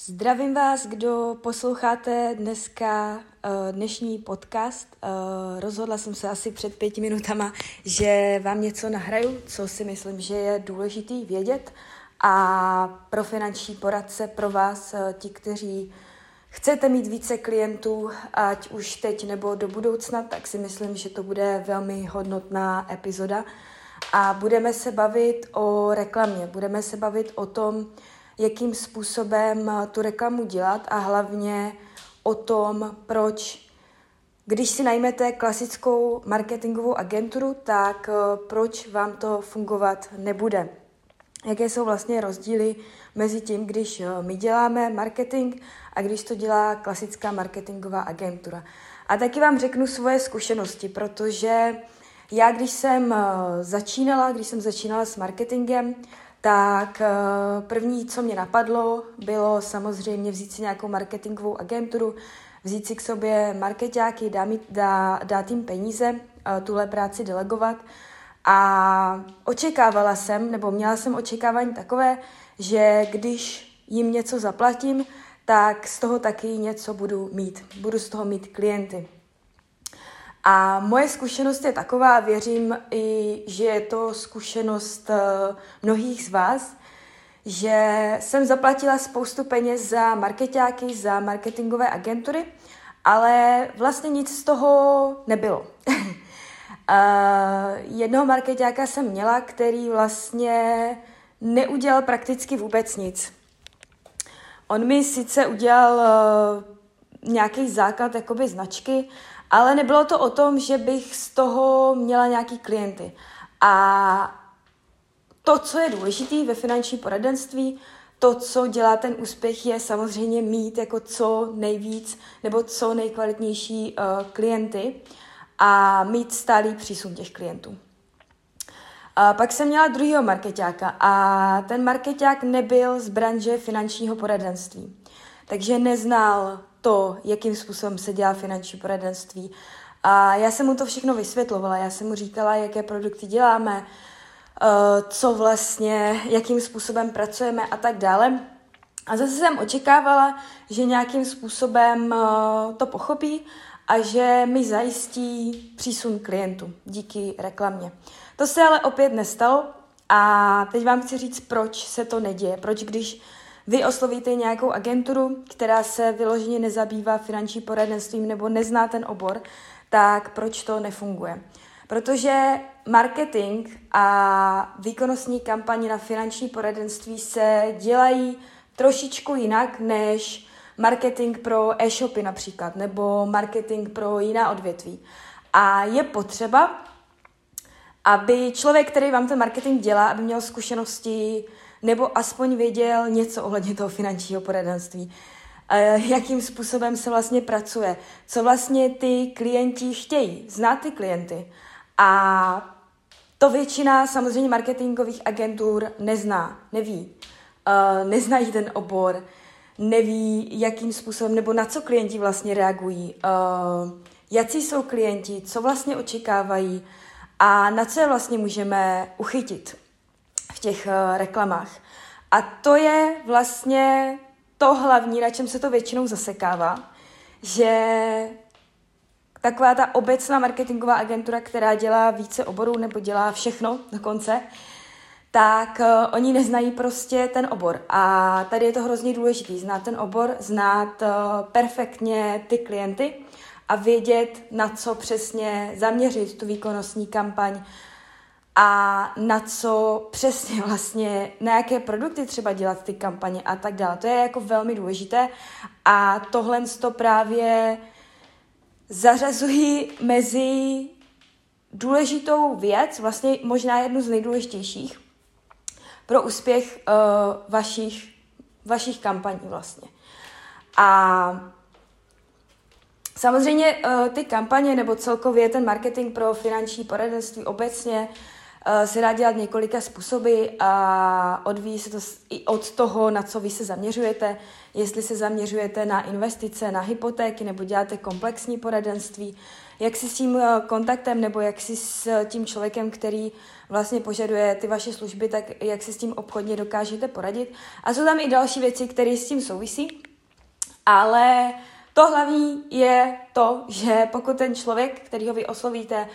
Zdravím vás, kdo posloucháte dneska uh, dnešní podcast. Uh, rozhodla jsem se asi před pěti minutama, že vám něco nahraju, co si myslím, že je důležitý vědět. A pro finanční poradce, pro vás, uh, ti, kteří chcete mít více klientů, ať už teď nebo do budoucna, tak si myslím, že to bude velmi hodnotná epizoda. A budeme se bavit o reklamě, budeme se bavit o tom, jakým způsobem eh, tu reklamu dělat a hlavně o tom, proč, když si najmete klasickou marketingovou agenturu, tak eh, proč vám to fungovat nebude. Jaké jsou vlastně rozdíly mezi tím, když eh, my děláme marketing a když to dělá klasická marketingová agentura. A taky vám řeknu svoje zkušenosti, protože já, když jsem začínala, když jsem začínala s marketingem, tak eh, první, co mě napadlo, bylo samozřejmě vzít si nějakou marketingovou agenturu, vzít si k sobě marketáky, dát, dá, dát jim peníze, eh, tuhle práci delegovat. A očekávala jsem, nebo měla jsem očekávání takové, že když jim něco zaplatím, tak z toho taky něco budu mít. Budu z toho mít klienty. A moje zkušenost je taková, věřím i, že je to zkušenost eh, mnohých z vás, že jsem zaplatila spoustu peněz za marketáky, za marketingové agentury, ale vlastně nic z toho nebylo. jednoho marketáka jsem měla, který vlastně neudělal prakticky vůbec nic. On mi sice udělal uh, nějaký základ jakoby značky, ale nebylo to o tom, že bych z toho měla nějaký klienty. A to, co je důležité ve finanční poradenství, to, co dělá ten úspěch, je samozřejmě mít jako co nejvíc nebo co nejkvalitnější uh, klienty a mít stálý přísun těch klientů. A pak jsem měla druhého marketáka a ten marketák nebyl z branže finančního poradenství. Takže neznal to, jakým způsobem se dělá finanční poradenství. A já jsem mu to všechno vysvětlovala, já jsem mu říkala, jaké produkty děláme, eh, co vlastně, jakým způsobem pracujeme a tak dále. A zase jsem očekávala, že nějakým způsobem eh, to pochopí a že mi zajistí přísun klientů díky reklamě. To se ale opět nestalo a teď vám chci říct, proč se to neděje. Proč, když vy oslovíte nějakou agenturu, která se vyloženě nezabývá finanční poradenstvím nebo nezná ten obor, tak proč to nefunguje? Protože marketing a výkonnostní kampaně na finanční poradenství se dělají trošičku jinak než marketing pro e-shopy například, nebo marketing pro jiná odvětví. A je potřeba, aby člověk, který vám ten marketing dělá, aby měl zkušenosti nebo aspoň věděl něco ohledně toho finančního poradenství. Jakým způsobem se vlastně pracuje, co vlastně ty klienti chtějí, znát ty klienty. A to většina samozřejmě marketingových agentur nezná, neví. Uh, neznají ten obor, neví, jakým způsobem nebo na co klienti vlastně reagují, uh, jaký jsou klienti, co vlastně očekávají a na co je vlastně můžeme uchytit v těch uh, reklamách. A to je vlastně to hlavní, na čem se to většinou zasekává, že taková ta obecná marketingová agentura, která dělá více oborů nebo dělá všechno dokonce, tak uh, oni neznají prostě ten obor. A tady je to hrozně důležité, znát ten obor, znát uh, perfektně ty klienty a vědět, na co přesně zaměřit tu výkonnostní kampaň, a na co přesně vlastně, na jaké produkty třeba dělat ty kampaně a tak dále. To je jako velmi důležité a tohle to právě zařazují mezi důležitou věc, vlastně možná jednu z nejdůležitějších pro úspěch uh, vašich, vašich kampaní vlastně. A samozřejmě uh, ty kampaně nebo celkově ten marketing pro finanční poradenství obecně se dá dělat několika způsoby a odvíjí se to i od toho, na co vy se zaměřujete. Jestli se zaměřujete na investice, na hypotéky nebo děláte komplexní poradenství, jak si s tím eh, kontaktem nebo jak si s tím člověkem, který vlastně požaduje ty vaše služby, tak jak si s tím obchodně dokážete poradit. A jsou tam i další věci, které s tím souvisí. Ale to hlavní je to, že pokud ten člověk, který ho vy oslovíte,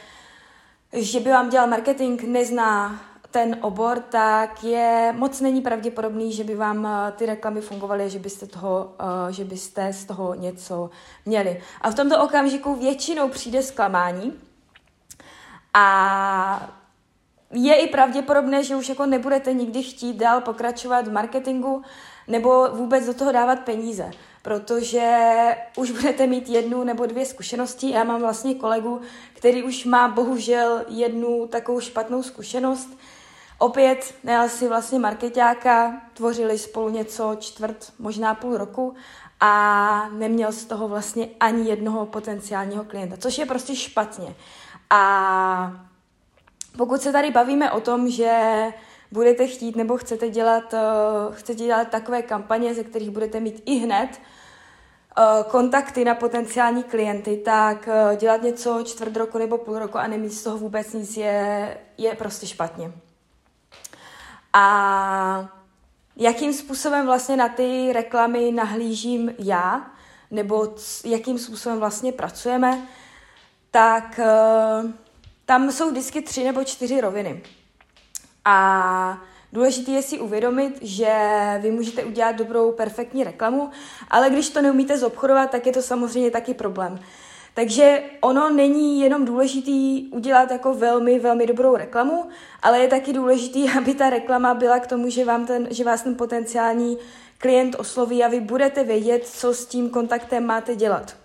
že by vám dělal marketing, nezná ten obor, tak je moc není pravděpodobný, že by vám eh, ty reklamy fungovaly, že byste, toho, eh, že byste z toho něco měli. A v tomto okamžiku většinou přijde zklamání a je i pravděpodobné, že už jako nebudete nikdy chtít dál pokračovat v marketingu nebo vůbec do toho dávat peníze protože už budete mít jednu nebo dvě zkušenosti. Já mám vlastně kolegu, který už má bohužel jednu takovou špatnou zkušenost. Opět najal si vlastně marketáka, tvořili spolu něco čtvrt, možná půl roku a neměl z toho vlastně ani jednoho potenciálního klienta, což je prostě špatně. A pokud se tady bavíme o tom, že budete chtít nebo chcete dělat, uh, chcete dělat takové kampaně, ze kterých budete mít i hned kontakty na potenciální klienty, tak uh, dělat něco čtvrt roku nebo půl roku a nemít z toho vůbec nic je, je prostě špatně. A jakým způsobem vlastně na ty reklamy nahlížím já, nebo jakým způsobem vlastně pracujeme, tak uh, tam jsou vždycky tři nebo čtyři roviny. A důležité je si uvědomit, že vy můžete udělat dobrou, perfektní reklamu, ale když to neumíte zobchodovat, tak je to samozřejmě taky problém. Takže ono není jenom důležitý udělat jako velmi, velmi dobrou reklamu, ale je taky důležitý, aby ta reklama byla k tomu, že, vám ten, že vás ten potenciální klient osloví a vy budete vědět, co s tím kontaktem máte dělat.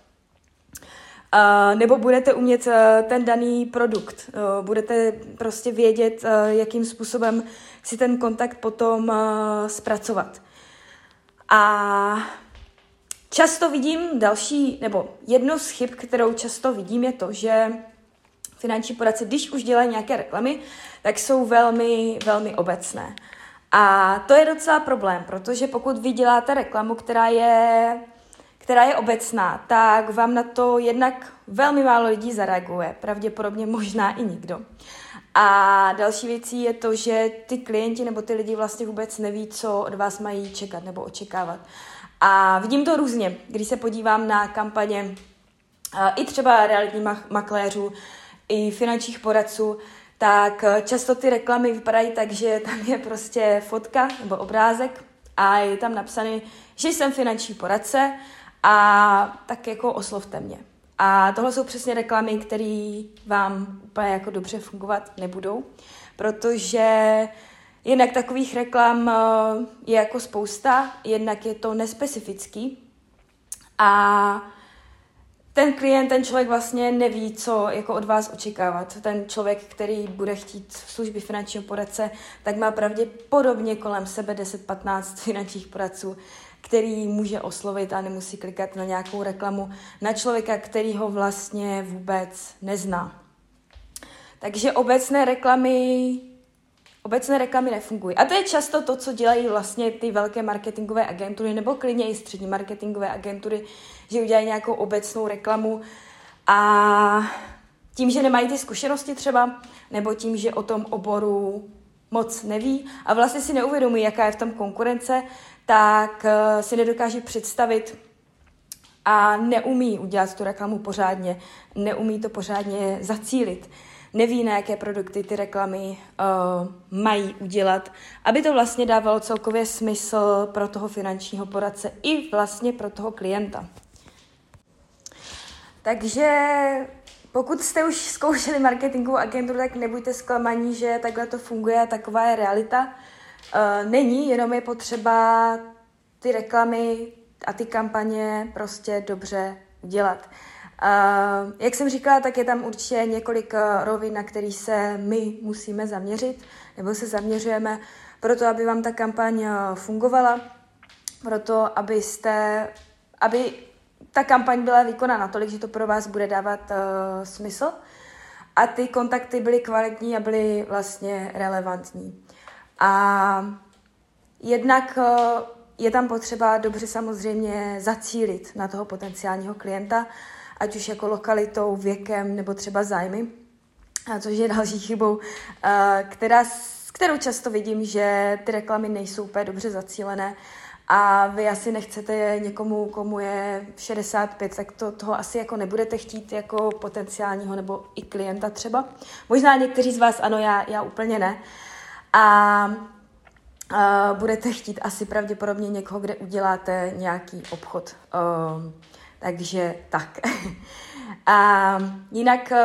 Nebo budete umět uh, ten daný produkt. Uh, budete prostě vědět, uh, jakým způsobem si ten kontakt potom zpracovat. A často vidím další, nebo jedno z chyb, kterou často vidím, je to, že finanční poradci, když už dělají nějaké reklamy, tak jsou velmi, velmi obecné. A to je docela problém, protože pokud vy děláte reklamu, která je která je obecná, tak vám na to jednak velmi málo lidí zareaguje, pravděpodobně možná i nikdo. A další věcí je to, že ty klienti nebo ty lidi vlastně vůbec neví, co od vás mají čekat nebo očekávat. A vidím to různě, když se podívám na kampaně i třeba realitních makléřů, i finančních poradců, tak často ty reklamy vypadají tak, že tam je prostě fotka nebo obrázek a je tam napsaný, že jsem finanční poradce a tak jako oslovte mě. A tohle jsou přesně reklamy, které vám úplně jako dobře fungovat nebudou, protože jednak takových reklam eh, je jako spousta, jednak je to nespecifický a ten klient, ten člověk vlastně neví, co jako od vás očekávat. Ten člověk, který bude chtít služby finančního poradce, tak má pravděpodobně kolem sebe 10-15 finančních poradců, který může oslovit a nemusí klikat na nějakou reklamu na člověka, který ho vlastně vůbec nezná. Takže obecné reklamy Obecné reklamy nefungují. A to je často to, co dělají vlastně ty velké marketingové agentury, nebo klidně i střední marketingové agentury, že udělají nějakou obecnou reklamu a tím, že nemají ty zkušenosti třeba, nebo tím, že o tom oboru moc neví a vlastně si neuvědomují, jaká je v tom konkurence, tak uh, si nedokáží představit a neumí udělat tu reklamu pořádně, neumí to pořádně zacílit, neví, na jaké produkty ty reklamy uh, mají udělat, aby to vlastně dávalo celkově smysl pro toho finančního poradce i vlastně pro toho klienta. Takže pokud jste už zkoušeli marketingovou agenturu, tak nebuďte zklamaní, že takhle to funguje a taková je realita. Uh, není, jenom je potřeba ty reklamy a ty kampaně prostě dobře udělat. Uh, jak jsem říkala, tak je tam určitě několik eh, rovin, na který se my musíme zaměřit, nebo se zaměřujeme, proto aby vám ta kampaň fungovala, proto abyste, aby ta kampaň byla vykonána natolik, že to pro vás bude dávat uh, smysl. A ty kontakty byly kvalitní a byly vlastně relevantní. A jednak eh, je tam potřeba dobře samozřejmě zacílit na toho potenciálního klienta, ať už jako lokalitou, věkem nebo třeba zájmy, a což je další chybou, eh, která, kterou často vidím, že ty reklamy nejsou úplně dobře zacílené a vy asi nechcete někomu, komu je 65, tak to, toho asi jako nebudete chtít jako potenciálního nebo i klienta třeba. Možná někteří z vás ano, já, já úplně ne. A uh, budete chtít asi pravděpodobně někoho, kde uděláte nějaký obchod. Uh, takže tak. A jinak uh,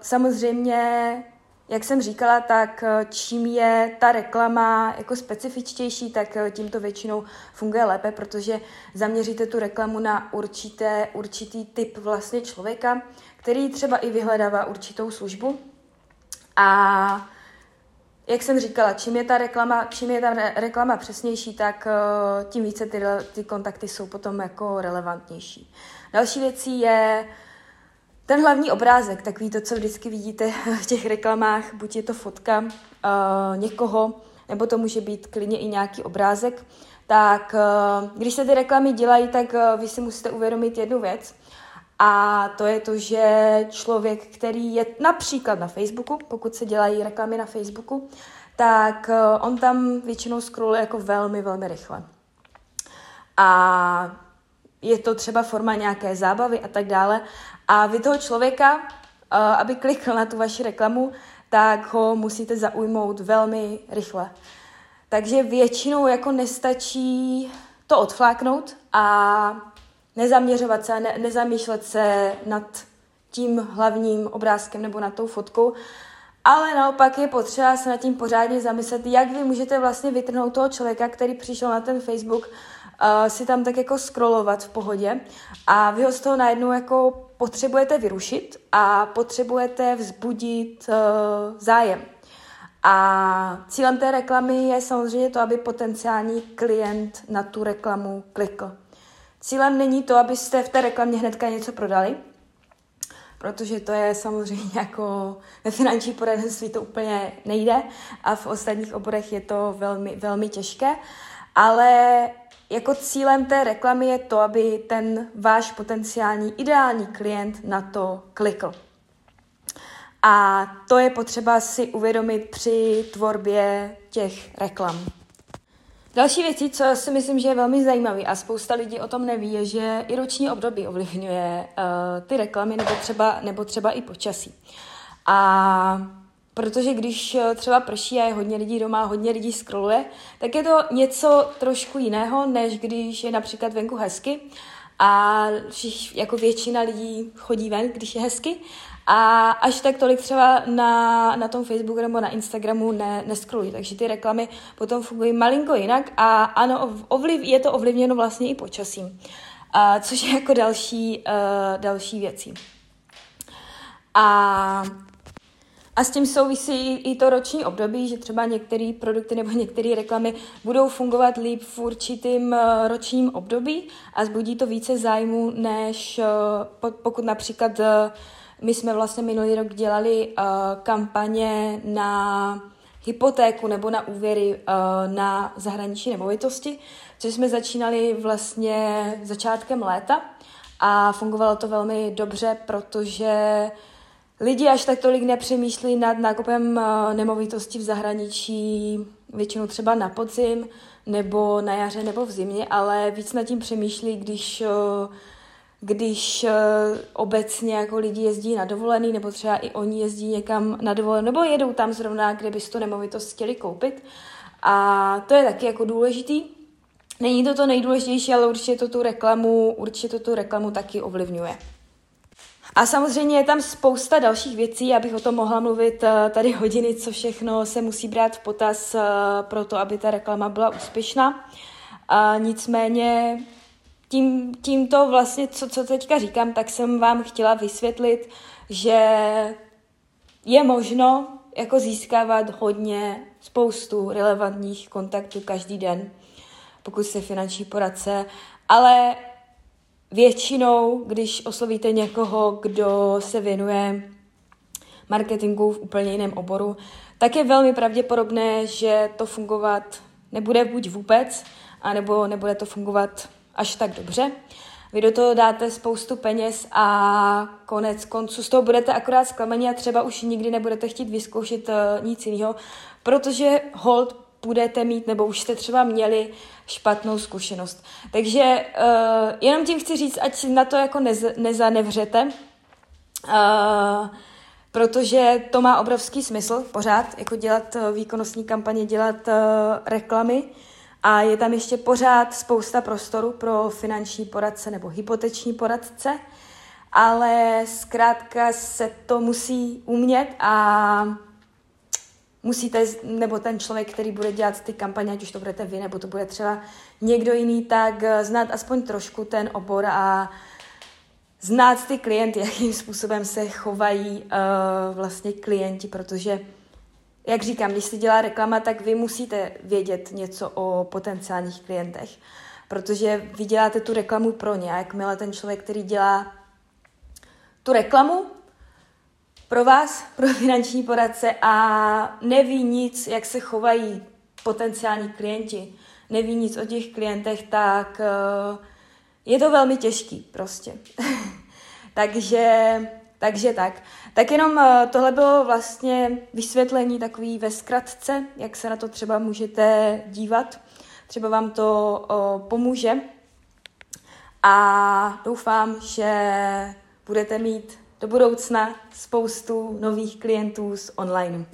samozřejmě jak jsem říkala, tak eh, čím je ta reklama jako specifičtější, tak eh, tím to většinou funguje lépe, protože zaměříte tu reklamu na určité, určitý typ vlastně člověka, který třeba i vyhledává určitou službu. A jak jsem říkala, čím je ta reklama, čím je ta reklama přesnější, tak eh, tím více ty, ty kontakty jsou potom jako relevantnější. Další věcí je ten hlavní obrázek, takový to, co vždycky vidíte v těch reklamách, buď je to fotka uh, někoho, nebo to může být klidně i nějaký obrázek, tak uh, když se ty reklamy dělají, tak uh, vy si musíte uvědomit jednu věc, a to je to, že člověk, který je například na Facebooku, pokud se dělají reklamy na Facebooku, tak on tam většinou scrolluje jako velmi, velmi rychle. A je to třeba forma nějaké zábavy a tak dále. A vy toho člověka, eh, aby klikl na tu vaši reklamu, tak ho musíte zaujmout velmi rychle. Takže většinou jako nestačí to odfláknout a nezaměřovat se, ne, nezamýšlet se nad tím hlavním obrázkem nebo nad tou fotkou, ale naopak je potřeba se nad tím pořádně zamyslet, jak vy můžete vlastně vytrhnout toho člověka, který přišel na ten Facebook, uh, si tam tak jako scrollovat v pohodě a vy ho z toho najednou jako potřebujete vyrušit a potřebujete vzbudit uh, zájem. A cílem té reklamy je samozřejmě to, aby potenciální klient na tu reklamu klikl. Cílem není to, abyste v té reklamě hnedka něco prodali, protože to je samozřejmě jako ve finanční poradenství to úplně nejde a v ostatních oborech je to velmi, velmi těžké, ale jako cílem té reklamy je to, aby ten váš potenciální ideální klient na to klikl. A to je potřeba si uvědomit při tvorbě těch reklam. Další věcí, co si myslím, že je velmi zajímavý a spousta lidí o tom neví, je, že i roční období ovlivňuje uh, ty reklamy nebo třeba, nebo třeba i počasí. A protože když eh, třeba prší a je hodně lidí doma, hodně lidí scrolluje, tak je to něco trošku jiného, než když je například venku hezky a jako většina lidí chodí ven, když je hezky a až tak tolik třeba na, na tom Facebooku nebo na Instagramu ne, neskrolují. Takže ty reklamy potom fungují malinko jinak a ano, ovliv, je to ovlivněno vlastně i počasím, a, což je jako další, uh, další věcí. A a s tím souvisí i to roční období, že třeba některé produkty nebo některé reklamy budou fungovat líp v určitým eh, ročním období a zbudí to více zájmu, než eh, pokud například eh, my jsme vlastně minulý rok dělali kampaně na hypotéku nebo na úvěry na zahraniční nemovitosti, což jsme začínali vlastně začátkem léta a fungovalo to velmi dobře, protože lidi až tak tolik nepřemýšlí nad nákupem eh, nemovitosti v zahraničí, většinou třeba na podzim, nebo na jaře, nebo v zimě, ale víc nad tím přemýšlí, když, eh, když eh, obecně jako lidi jezdí na dovolený, nebo třeba i oni jezdí někam na dovolený, nebo jedou tam zrovna, kde by si tu nemovitost chtěli koupit. A to je taky jako důležitý. Není to to nejdůležitější, ale určitě to tu reklamu, určitě to tu reklamu taky ovlivňuje. A samozřejmě je tam spousta dalších věcí, abych o tom mohla mluvit eh, tady hodiny, co všechno se musí brát v potaz eh, pro to, aby ta reklama byla úspěšná. A nicméně tím, tímto vlastně, co, co teďka říkám, tak jsem vám chtěla vysvětlit, že je možno jako získávat hodně spoustu relevantních kontaktů každý den, pokud jste finanční poradce, ale Většinou, když oslovíte někoho, kdo se věnuje marketingu v úplně jiném oboru, tak je velmi pravděpodobné, že to fungovat nebude buď vůbec, anebo nebude to fungovat až tak dobře. Vy do toho dáte spoustu peněz a konec konců z toho budete akorát zklamaní a třeba už nikdy nebudete chtít vyzkoušet uh, nic jiného, protože hold budete mít, nebo už jste třeba měli špatnou zkušenost. Takže uh, jenom tím chci říct, ať na to jako nez, nezanevřete, uh, protože to má obrovský smysl pořád, jako dělat výkonnostní kampaně, dělat uh, reklamy, a je tam ještě pořád spousta prostoru pro finanční poradce nebo hypoteční poradce, ale zkrátka se to musí umět a musíte, nebo ten člověk, který bude dělat ty kampaně, ať už to budete vy, nebo to bude třeba někdo jiný, tak znát aspoň trošku ten obor a znát ty klienty, jakým způsobem se chovají uh, vlastně klienti, protože jak říkám, když se dělá reklama, tak vy musíte vědět něco o potenciálních klientech, protože vy děláte tu reklamu pro ně a jakmile ten člověk, který dělá tu reklamu pro vás, pro finanční poradce a neví nic, jak se chovají potenciální klienti, neví nic o těch klientech, tak eh, je to velmi těžký prostě. Takže takže tak. Tak jenom uh, tohle bylo vlastně vysvětlení takový ve zkratce, jak se na to třeba můžete dívat. Třeba vám to uh, pomůže. A doufám, že budete mít do budoucna spoustu nových klientů z online.